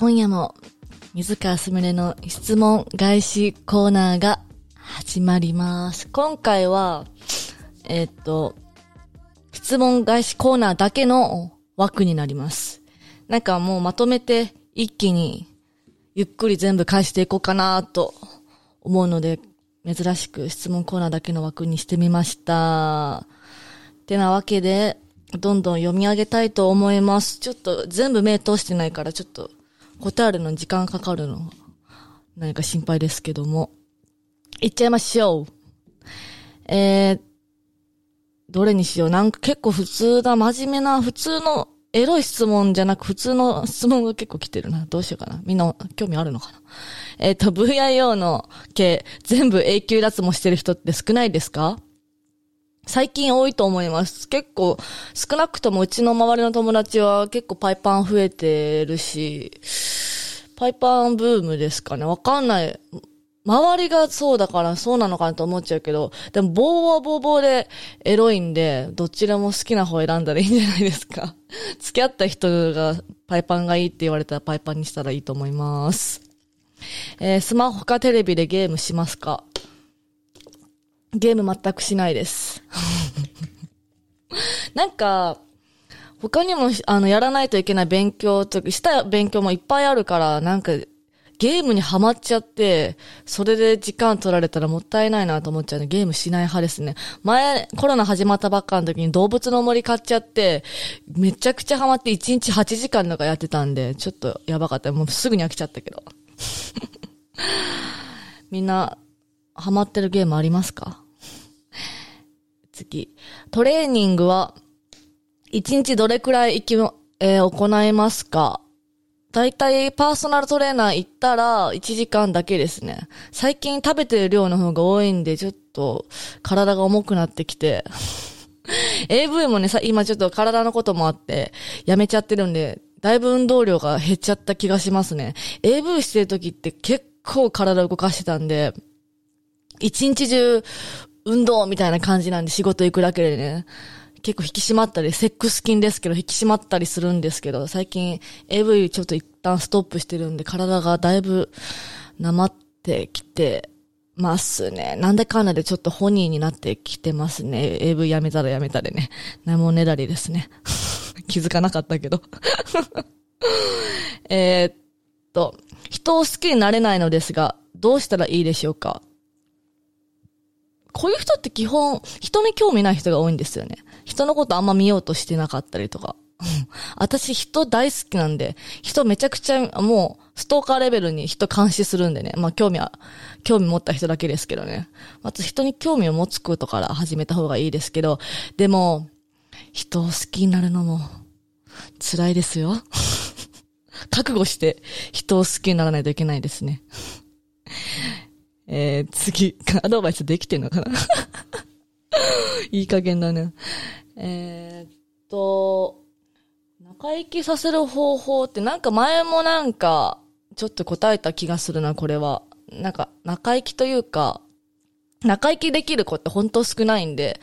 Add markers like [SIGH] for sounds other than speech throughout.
今夜も、水川すみれの質問返しコーナーが始まります。今回は、えーっと、質問返しコーナーだけの枠になります。なんかもうまとめて一気にゆっくり全部返していこうかなと思うので、珍しく質問コーナーだけの枠にしてみました。ってなわけで、どんどん読み上げたいと思います。ちょっと全部目通してないから、ちょっと答えるのに時間かかるの、何か心配ですけども。いっちゃいましょう。えー、どれにしよう？なんか結構普通だ、真面目な、普通のエロい質問じゃなく普通の質問が結構来てるな。どうしようかな。みんな興味あるのかな？えっ、と、VIO の系、全部永久脱毛してる人って少ないですか？最近多いと思います。結構、少なくともうちの周りの友達は結構パイパン増えてるし、パイパンブームですかね。わかんない。周りがそうだからそうなのかなと思っちゃうけど、でも棒は棒々でエロいんで、どちらも好きな方選んだらいいんじゃないですか。[LAUGHS] 付き合った人がパイパンがいいって言われたらパイパンにしたらいいと思います。えースマホかテレビでゲームしますか？ゲーム全くしないです。なんか、他にも、あの、やらないといけない勉強とか、した勉強もいっぱいあるから、なんか、ゲームにハマっちゃって、それで時間取られたらもったいないなと思っちゃうね。ゲームしない派ですね。前、コロナ始まったばっかの時に動物の森買っちゃって、めちゃくちゃハマって1日8時間とかやってたんで、ちょっとやばかった。もうすぐに飽きちゃったけど。[LAUGHS] みんな、ハマってるゲームありますか？次。トレーニングは、1日どれくらい行き、えー行いますか？だいたいパーソナルトレーナー行ったら1時間だけですね。最近食べてる量の方が多いんで、ちょっと体が重くなってきて。[LAUGHS] AV もね、さ、今ちょっと体のこともあって、やめちゃってるんで、だいぶ運動量が減っちゃった気がしますね。AV してる時って結構体動かしてたんで、一日中運動みたいな感じなんで仕事行くだけでね、結構引き締まったり、セックス筋ですけど引き締まったりするんですけど、最近 AV ちょっと一旦ストップしてるんで体がだいぶなまってきてますね。なんでかんだでちょっとホニーになってきてますね。AV やめたらやめたでね。なもねだりですね。[LAUGHS] 気づかなかったけど。[LAUGHS] えっと、人を好きになれないのですが、どうしたらいいでしょうか？こういう人って基本、人に興味ない人が多いんですよね。人のことあんま見ようとしてなかったりとか。[LAUGHS] 私人大好きなんで、人めちゃくちゃもうストーカーレベルに人監視するんでね。まあ興味は、興味持った人だけですけどね。まず人に興味を持つことから始めた方がいいですけど、でも、人を好きになるのも辛いですよ。[LAUGHS] 覚悟して人を好きにならないといけないですね。えー、次、アドバイスできてんのかな？[LAUGHS] いい加減だね。えーっと、仲生きさせる方法ってなんか前もなんか、ちょっと答えた気がするな、これは。なんか、仲生きというか、中行きできる子って本当少ないんで、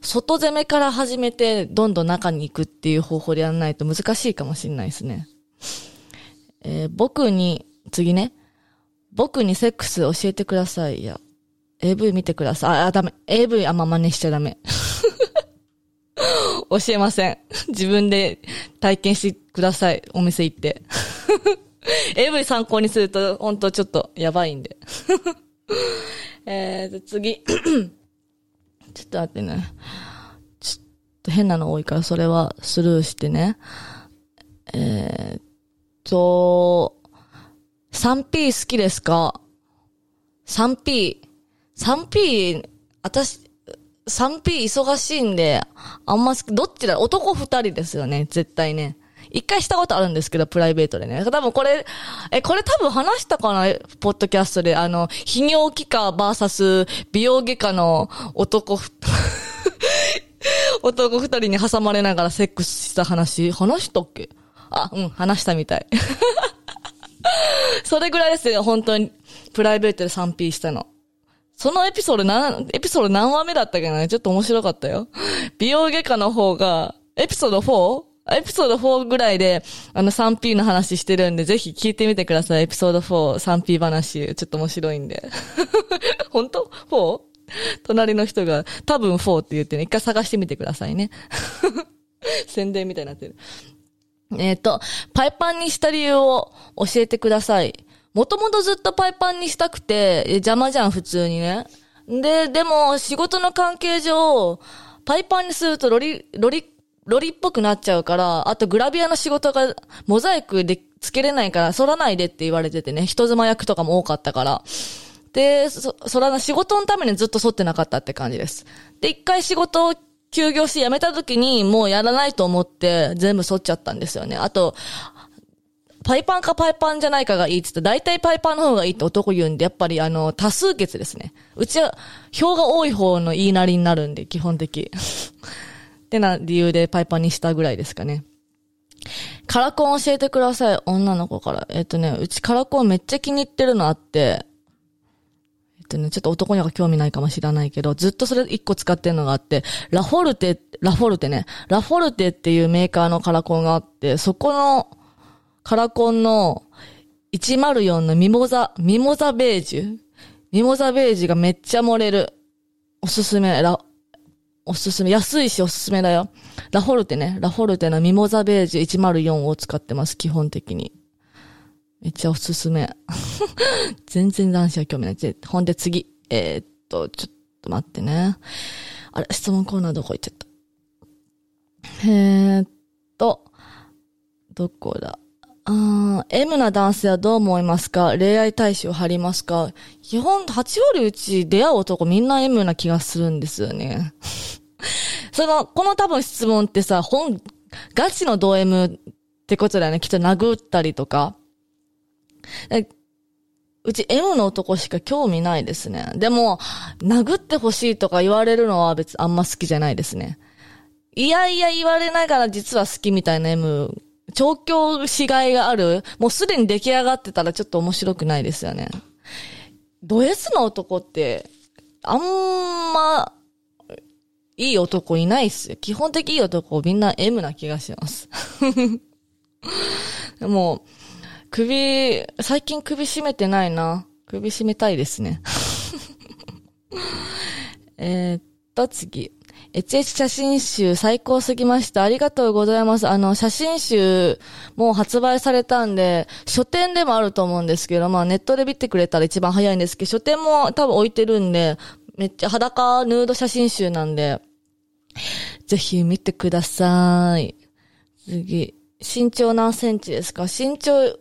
外攻めから始めてどんどん中に行くっていう方法でやらないと難しいかもしれないですね。えー、僕に、次ね。僕にセックス教えてください。いや、AV 見てください。あ、あダメ。AV あんま真似しちゃダメ。[LAUGHS] 教えません。自分で体験してください。お店行って。[LAUGHS] AV 参考にすると、ほんとちょっとやばいんで。[LAUGHS] えーと、次。[COUGHS] ちょっと待ってね。ちょっと変なの多いから、それはスルーしてね。えーと、3P 好きですか ?3P。3P、私、3P 忙しいんで、あんま好き、どっちだ？男二人ですよね、絶対ね。一回したことあるんですけど、プライベートでね。多分これ、え、これ多分話したかな？ポッドキャストで。あの、泌尿器科バーサス美容外科の男 [LAUGHS] 男二人に挟まれながらセックスした話、話したっけ？あ、うん、話したみたい。[LAUGHS] それぐらいですよ、本当に。プライベートで 3P したの。そのエピソード何、エピソード何話目だったっけな？ちょっと面白かったよ。美容外科の方が、エピソード 4? エピソード4ぐらいで、あの 3P の話してるんで、ぜひ聞いてみてください。エピソード4、3P 話。ちょっと面白いんで。[LAUGHS] 本当 ?4? 隣の人が多分4って言ってね、一回探してみてくださいね。[LAUGHS] 宣伝みたいになってる。えっ、ー、と、パイパンにした理由を教えてください。もともとずっとパイパンにしたくて、邪魔じゃん、普通にね。で、でも、仕事の関係上、パイパンにするとロリ、ロリ、ロリっぽくなっちゃうから、あとグラビアの仕事がモザイクでつけれないから、反らないでって言われててね、人妻役とかも多かったから。で、そ、そらな仕事のためにずっと反ってなかったって感じです。で、一回仕事を休業して辞めた時にもうやらないと思って全部剃っちゃったんですよね。あと、パイパンかパイパンじゃないかがいいって言って大体パイパンの方がいいって男言うんで、やっぱりあの、多数決ですね。うちは、票が多い方の言いなりになるんで、基本的。ってな理由でパイパンにしたぐらいですかね。カラコン教えてください。女の子から。えっ、とね、うちカラコンめっちゃ気に入ってるのあって、とね、ちょっと男には興味ないかもしれないけど、ずっとそれ一個使ってるのがあって、ラフォルテ、ラフォルテね、ラフォルテっていうメーカーのカラコンがあって、そこのカラコンの104のミモザ、ミモザベージュ？ミモザベージュがめっちゃ漏れる。おすすめ、ラ、おすすめ、安いしおすすめだよ。ラフォルテね、ラフォルテのミモザベージュ104を使ってます、基本的に。めっちゃおすすめ。[LAUGHS] 全然男子は興味ない。ほんで次。えー、っと、ちょっと待ってね。あれ、質問コーナーどこ行っちゃった？えー、っと、どこだ？あ M な男性はどう思いますか？恋愛対象を張りますか？基本、8割うち出会う男みんな M な気がするんですよね。[LAUGHS] その、この多分質問ってさ、本、ガチのド M ってことだよね。きっと殴ったりとか、うち M の男しか興味ないですね。でも、殴ってほしいとか言われるのは別あんま好きじゃないですね。いやいや言われながら実は好きみたいな M、調教しがいがある、もうすでに出来上がってたらちょっと面白くないですよね。ド S の男って、あんま、いい男いないっすよ。基本的いい男みんな M な気がします。[LAUGHS] もう、首、最近首絞めてないな。首絞めたいですね。[LAUGHS] えっと、次。HH 写真集最高すぎました。ありがとうございます。あの、写真集もう発売されたんで、書店でもあると思うんですけど、まあネットで見てくれたら一番早いんですけど、書店も多分置いてるんで、めっちゃ裸ヌード写真集なんで、ぜひ見てください。次。身長何センチですか？身長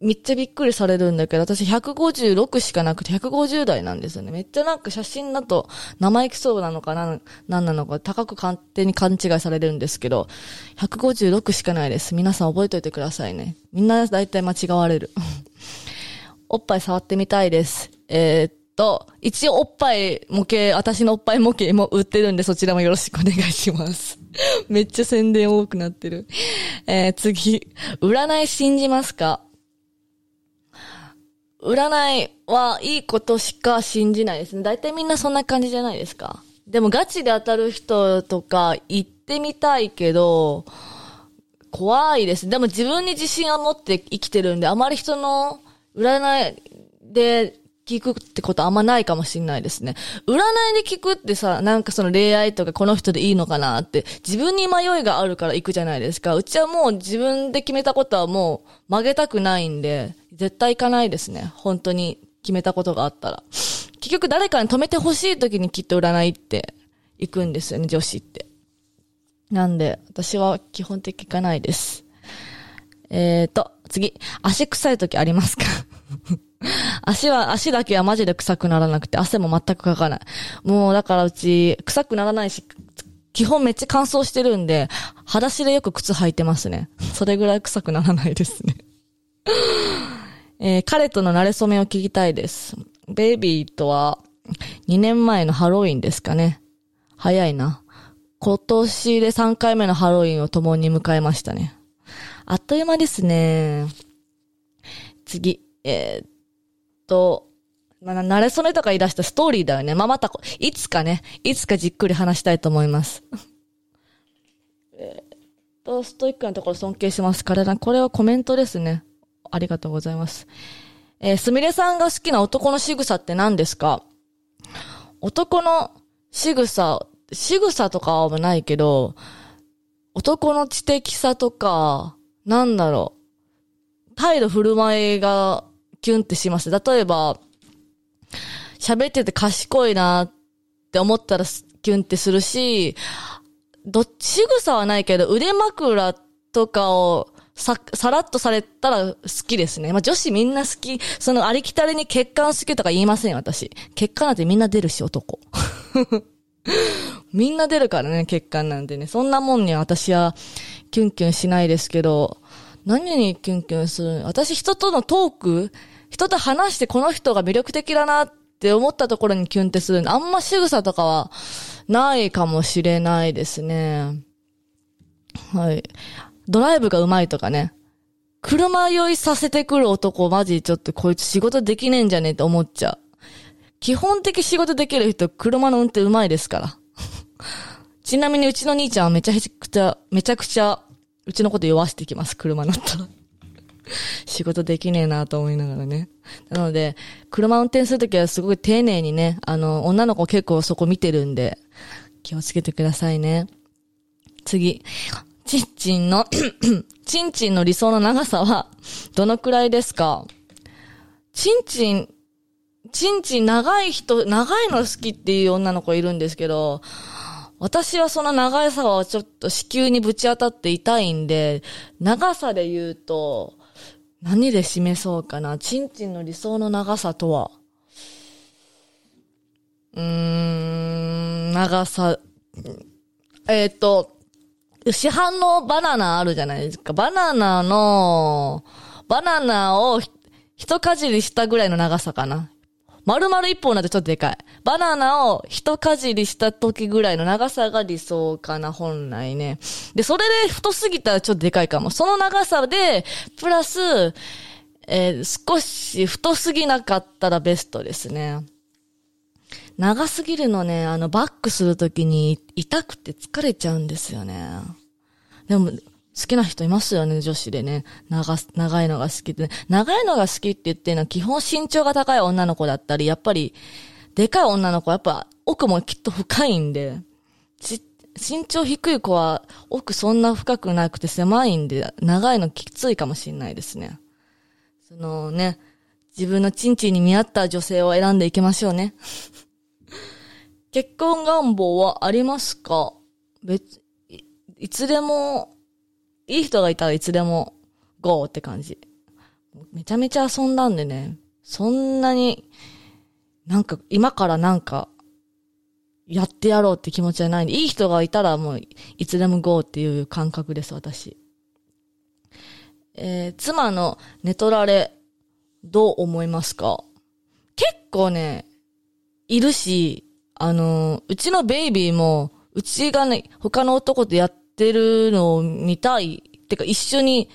めっちゃびっくりされるんだけど、私156しかなくて150代なんですよね。めっちゃなんか写真だと生意気そうなのかな、なんなのか高く勝手に勘違いされるんですけど、156しかないです。皆さん覚えといてくださいね。みんな大体間違われる。[LAUGHS] おっぱい触ってみたいです。えー、っと、一応おっぱい模型、私のおっぱい模型も売ってるんでそちらもよろしくお願いします。[LAUGHS] めっちゃ宣伝多くなってる。えー、次。占い信じますか？占いはいいことしか信じないですね。大体みんなそんな感じじゃないですか。でもガチで当たる人とか行ってみたいけど、怖いです。でも自分に自信を持って生きてるんで、あまり人の占いで聞くってことあんまないかもしんないですね。占いで聞くってさ、なんかその恋愛とかこの人でいいのかなって、自分に迷いがあるから行くじゃないですか。うちはもう自分で決めたことはもう曲げたくないんで、絶対行かないですね。本当に決めたことがあったら。結局誰かに止めてほしい時にきっと占いって行くんですよね、女子って。なんで、私は基本的行かないです。えーと、次。足臭い時ありますか？[LAUGHS] 足は、足だけはマジで臭くならなくて、汗も全くかかない。もう、だからうち、臭くならないし、基本めっちゃ乾燥してるんで、裸足でよく靴履いてますね。それぐらい臭くならないですね。[LAUGHS] えー、彼との馴れ初めを聞きたいです。ベイビーとは、2年前のハロウィンですかね。早いな。今年で3回目のハロウィンを共に迎えましたね。あっという間ですね。次。えー、と、まあ、慣れそめとか言い出したストーリーだよね。まあ、また、いつかね、いつかじっくり話したいと思います。[LAUGHS] えっと、ストイックなところ尊敬します。彼ら、これはコメントですね。ありがとうございます。えー、すみれさんが好きな男の仕草って何ですか？男の仕草、仕草とかはないけど、男の知的さとか、なんだろう。態度振る舞いがキュンってします。例えば、喋ってて賢いなって思ったらキュンってするし、どっち草はないけど、腕枕とかをさ、さらっとされたら好きですね。まあ、女子みんな好き。そのありきたりに血管好きとか言いません、私。血管なんてみんな出るし、男。[LAUGHS] みんな出るからね、血管なんてね。そんなもんには私はキュンキュンしないですけど、何にキュンキュンする私人とのトーク？人と話してこの人が魅力的だなって思ったところにキュンってするあんま仕草とかはないかもしれないですね。はい。ドライブが上手いとかね。車酔いさせてくる男マジちょっとこいつ仕事できねえんじゃねえって思っちゃう。基本的仕事できる人、車の運転上手いですから。[LAUGHS] ちなみにうちの兄ちゃんはめちゃくちゃ、めちゃくちゃ、うちのこと弱してきます、車乗ったら。[LAUGHS] 仕事できねえなと思いながらね。なので、車運転するときはすごい丁寧にね、あの、女の子結構そこ見てるんで、気をつけてくださいね。次。ちんちんの [COUGHS] ちんちんの理想の長さは、どのくらいですか？ちんちん、ちんちん長い人、長いの好きっていう女の子いるんですけど、私はその長さはちょっと子宮にぶち当たって痛いんで、長さで言うと、何で示そうかな。ちんちんの理想の長さとは。うーん、長さ。えっ、と、市販のバナナあるじゃないですか。バナナの、バナナを一かじりしたぐらいの長さかな。丸々一本なんてちょっとでかい。バナナを一かじりした時ぐらいの長さが理想かな、本来ね。で、それで太すぎたらちょっとでかいかも。その長さで、プラス、えー、少し太すぎなかったらベストですね。長すぎるのね、あの、バックするときに痛くて疲れちゃうんですよね。でも、好きな人いますよね、女子でね。長、長いのが好きって、ね。長いのが好きって言ってるのは基本身長が高い女の子だったり、やっぱり、でかい女の子はやっぱ奥もきっと深いんで、身長低い子は奥そんな深くなくて狭いんで、長いのきついかもしんないですね。そのね、自分のチンチンに見合った女性を選んでいきましょうね。[LAUGHS] 結婚願望はありますか？別、いいつでもいい人がいたらいつでも GO って感じ。めちゃめちゃ遊んだんでね、そんなに、なんか、今からなんか、やってやろうって気持ちはないんで、いい人がいたらもう、いつでも GO っていう感覚です、私。えー、妻の寝取られ、どう思いますか？結構ね、いるし、あのー、うちのベイビーも、うちがね、他の男とやっってるのを見たい。ってか一緒に、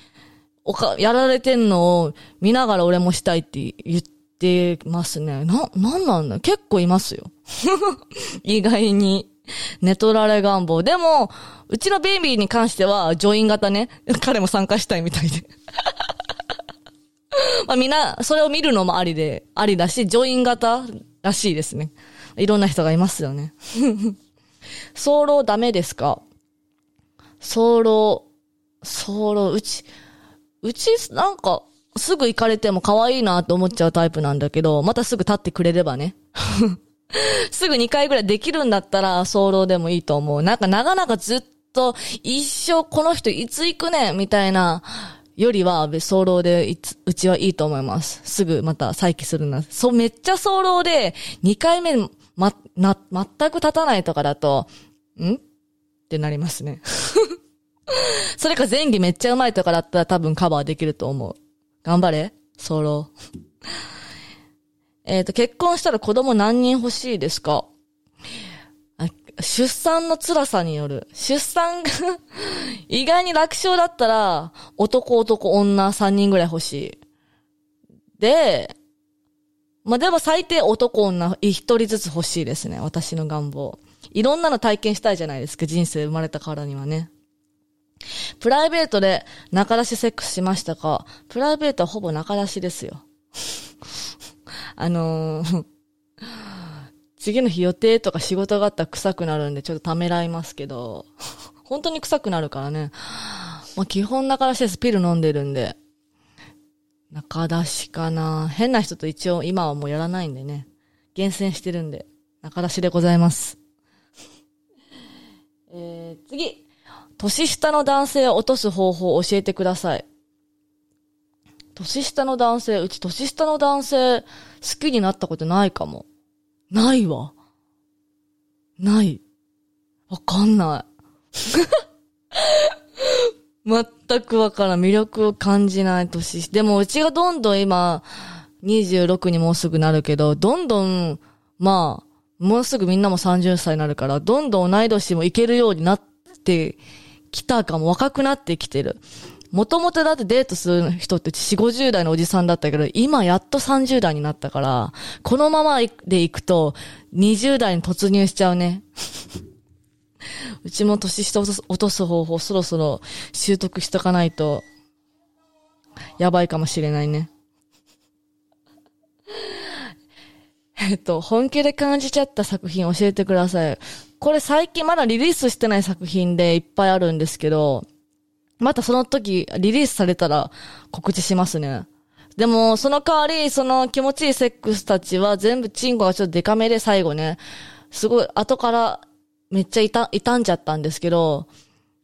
おか、やられてんのを見ながら俺もしたいって言ってますね。な、なんなんだ？結構いますよ。[LAUGHS] 意外に。寝取られ願望。でも、うちのベイビーに関しては、ジョイン型ね。彼も参加したいみたいで。[LAUGHS] まあみんな、それを見るのもありで、ありだし、ジョイン型らしいですね。いろんな人がいますよね。[LAUGHS] 早漏ダメですか？早漏、早漏、うち、うち、なんか、すぐ行かれても可愛いなって思っちゃうタイプなんだけど、またすぐ立ってくれればね。[LAUGHS] すぐ2回ぐらいできるんだったら、早漏でもいいと思う。なんか長々ずっと、一生この人いつ行くねみたいな、よりは、早漏で、うちはいいと思います。すぐまた再起するな。そう、めっちゃ早漏で、2回目、ま、な、全く立たないとかだと、ん？ってなりますね。それか前儀めっちゃうまいとかだったら多分カバーできると思う。頑張れ。早漏。[LAUGHS] えっと、結婚したら子供何人欲しいですか？出産の辛さによる。出産が [LAUGHS] 意外に楽勝だったら、男男女3人ぐらい欲しい。で、まあ、でも最低男女一人ずつ欲しいですね。私の願望。いろんなの体験したいじゃないですか。人生生まれたからにはね。プライベートで中出しセックスしましたか？プライベートはほぼ中出しですよ。[LAUGHS] あのー、次の日予定とか仕事があったら臭くなるんでちょっとためらいますけど、[LAUGHS] 本当に臭くなるからね。まあ、基本中出しです。ピル飲んでるんで。中出しかな変な人と一応今はもうやらないんでね。厳選してるんで、中出しでございます。[LAUGHS] えー、次。年下の男性を落とす方法を教えてください。年下の男性、うち年下の男性好きになったことないかも。ないわ。ない。わかんない。[LAUGHS] 全くわからん。魅力を感じない年。でもうちがどんどん今、26にもうすぐなるけど、どんどん、まあ、もうすぐみんなも30歳になるから、どんどん同い年もいけるようになってきたかも、若くなってきてる。もともとだってデートする人って4、50代のおじさんだったけど、今やっと30代になったから、このままで行くと、20代に突入しちゃうね。[LAUGHS] うちも年下を落とす方法そろそろ習得しとかないと、やばいかもしれないね。えっと、本気で感じちゃった作品教えてください。これ最近まだリリースしてない作品でいっぱいあるんですけど、またその時、リリースされたら告知しますね。でも、その代わり、その気持ちいいセックスたちは全部チンコがちょっとデカめで最後ね、すごい後からめっちゃいた、傷んじゃったんですけど、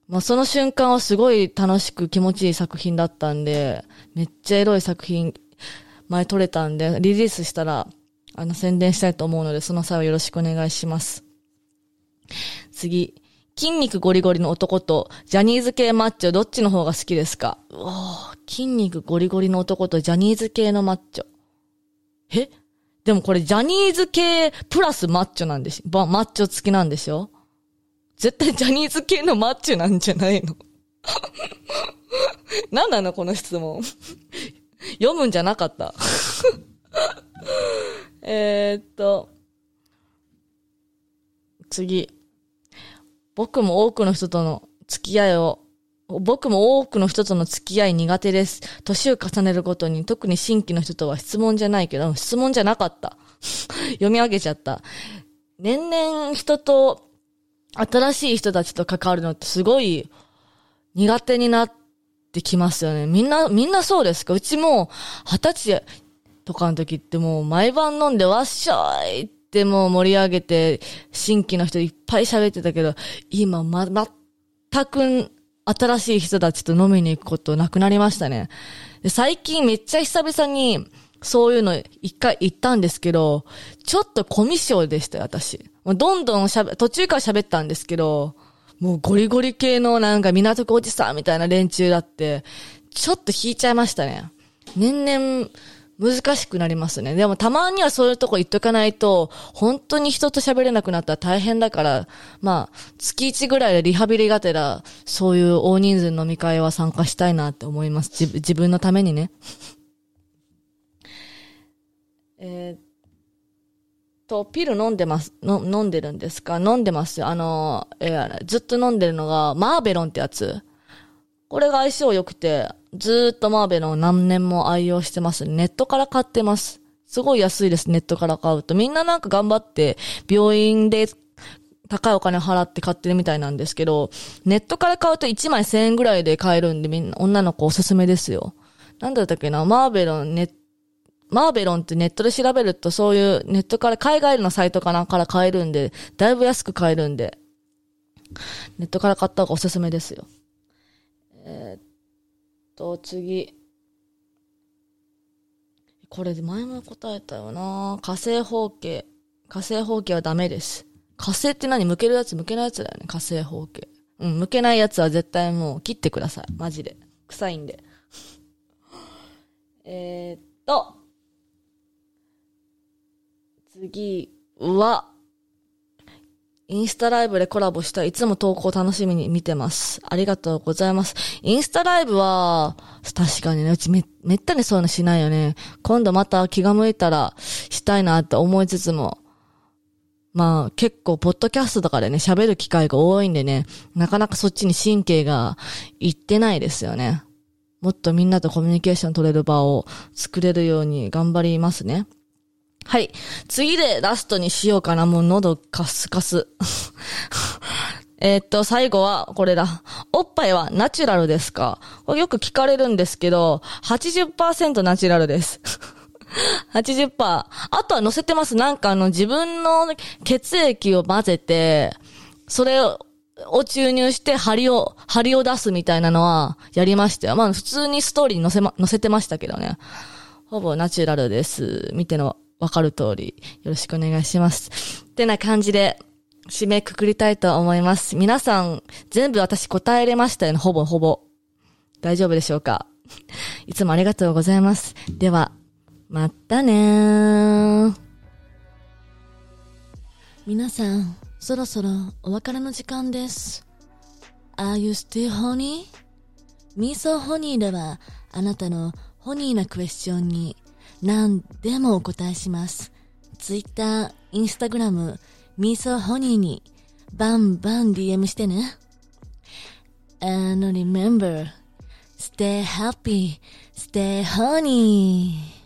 まあ、その瞬間はすごい楽しく気持ちいい作品だったんで、めっちゃエロい作品、前撮れたんで、リリースしたら、あの、宣伝したいと思うので、その際はよろしくお願いします。次。筋肉ゴリゴリの男とジャニーズ系マッチョどっちの方が好きですか？お筋肉ゴリゴリの男とジャニーズ系のマッチョ。え？でもこれジャニーズ系プラスマッチョなんでしょマッチョ付きなんでしょ絶対ジャニーズ系のマッチョなんじゃないの？[LAUGHS] 何なのこの質問。[LAUGHS] 読むんじゃなかった。[LAUGHS] えっと、次。僕も多くの人との付き合いを、僕も多くの人との付き合い苦手です。年を重ねるごとに、特に新規の人とは質問じゃないけど、質問じゃなかった。[LAUGHS] 読み上げちゃった。年々人と、新しい人たちと関わるのってすごい苦手になってきますよね。みんな、みんなそうですか？うちも、二十歳とかの時ってもう毎晩飲んでわっしょいってもう盛り上げて、新規の人いっぱい喋ってたけど、今ま、全く新しい人たちと飲みに行くことなくなりましたね。最近めっちゃ久々に、そういうの一回行ったんですけど、ちょっとコミュ障でしたよ、私。どんどん喋、途中から喋ったんですけど、もうゴリゴリ系のなんか港区おじさんみたいな連中だって、ちょっと引いちゃいましたね。年々、難しくなりますね。でもたまにはそういうとこ行っとかないと、本当に人と喋れなくなったら大変だから、まあ、月1ぐらいでリハビリがてら、そういう大人数飲み会は参加したいなって思います。自自分のためにね。[LAUGHS] と、ピル飲んでます、の飲んでるんですか？飲んでます。あの、えーずっと飲んでるのが、マーベロンってやつ。これが相性良くて、ずっとマーベロン何年も愛用してます。ネットから買ってます。すごい安いです、ネットから買うと。みんななんか頑張って、病院で高いお金払って買ってるみたいなんですけど、ネットから買うと1枚1000円ぐらいで買えるんで、みんな、女の子おすすめですよ。なんだったっけな、マーベロンネッマーベロンってネットで調べるとそういうネットから海外のサイトかな？から買えるんで、だいぶ安く買えるんで、ネットから買った方がおすすめですよ。えーと、次。これで前も答えたよな火星方形。火星方形はダメです。火星って何？向けるやつ向けないやつだよね。火星方形。うん、向けないやつは絶対もう切ってください。マジで。臭いんで。[LAUGHS] えーっと。次は、インスタライブでコラボしたいつも投稿楽しみに見てます。ありがとうございます。インスタライブは、確かにね、うちめ、めったにそういうのしないよね。今度また気が向いたらしたいなって思いつつも、まあ結構ポッドキャストとかでね、喋る機会が多いんでね、なかなかそっちに神経がいってないですよね。もっとみんなとコミュニケーション取れる場を作れるように頑張りますね。はい。次でラストにしようかな。もう喉カスカス。[LAUGHS] えっと、最後はこれだ。おっぱいはナチュラルですか？これよく聞かれるんですけど、80%ナチュラルです。[LAUGHS] 80%。あとは乗せてます。なんかあの自分の血液を混ぜて、それを、注入して針を、針を出すみたいなのはやりましたよ。まあ普通にストーリーに載せま、載せてましたけどね。ほぼナチュラルです。見てのわかる通り、よろしくお願いします。ってな感じで、締めくくりたいと思います。皆さん、全部私答えれましたよね？ほぼほぼ。大丈夫でしょうか？[LAUGHS] いつもありがとうございます。では、またねー。皆さん、そろそろお別れの時間です。Are you still honey? ミーソーホニーでは、あなたのホニーなクエスチョンに何でもお答えします。Twitter、Instagram、ミソホニーにバンバン DM してね。And remember, stay happy, stay honey.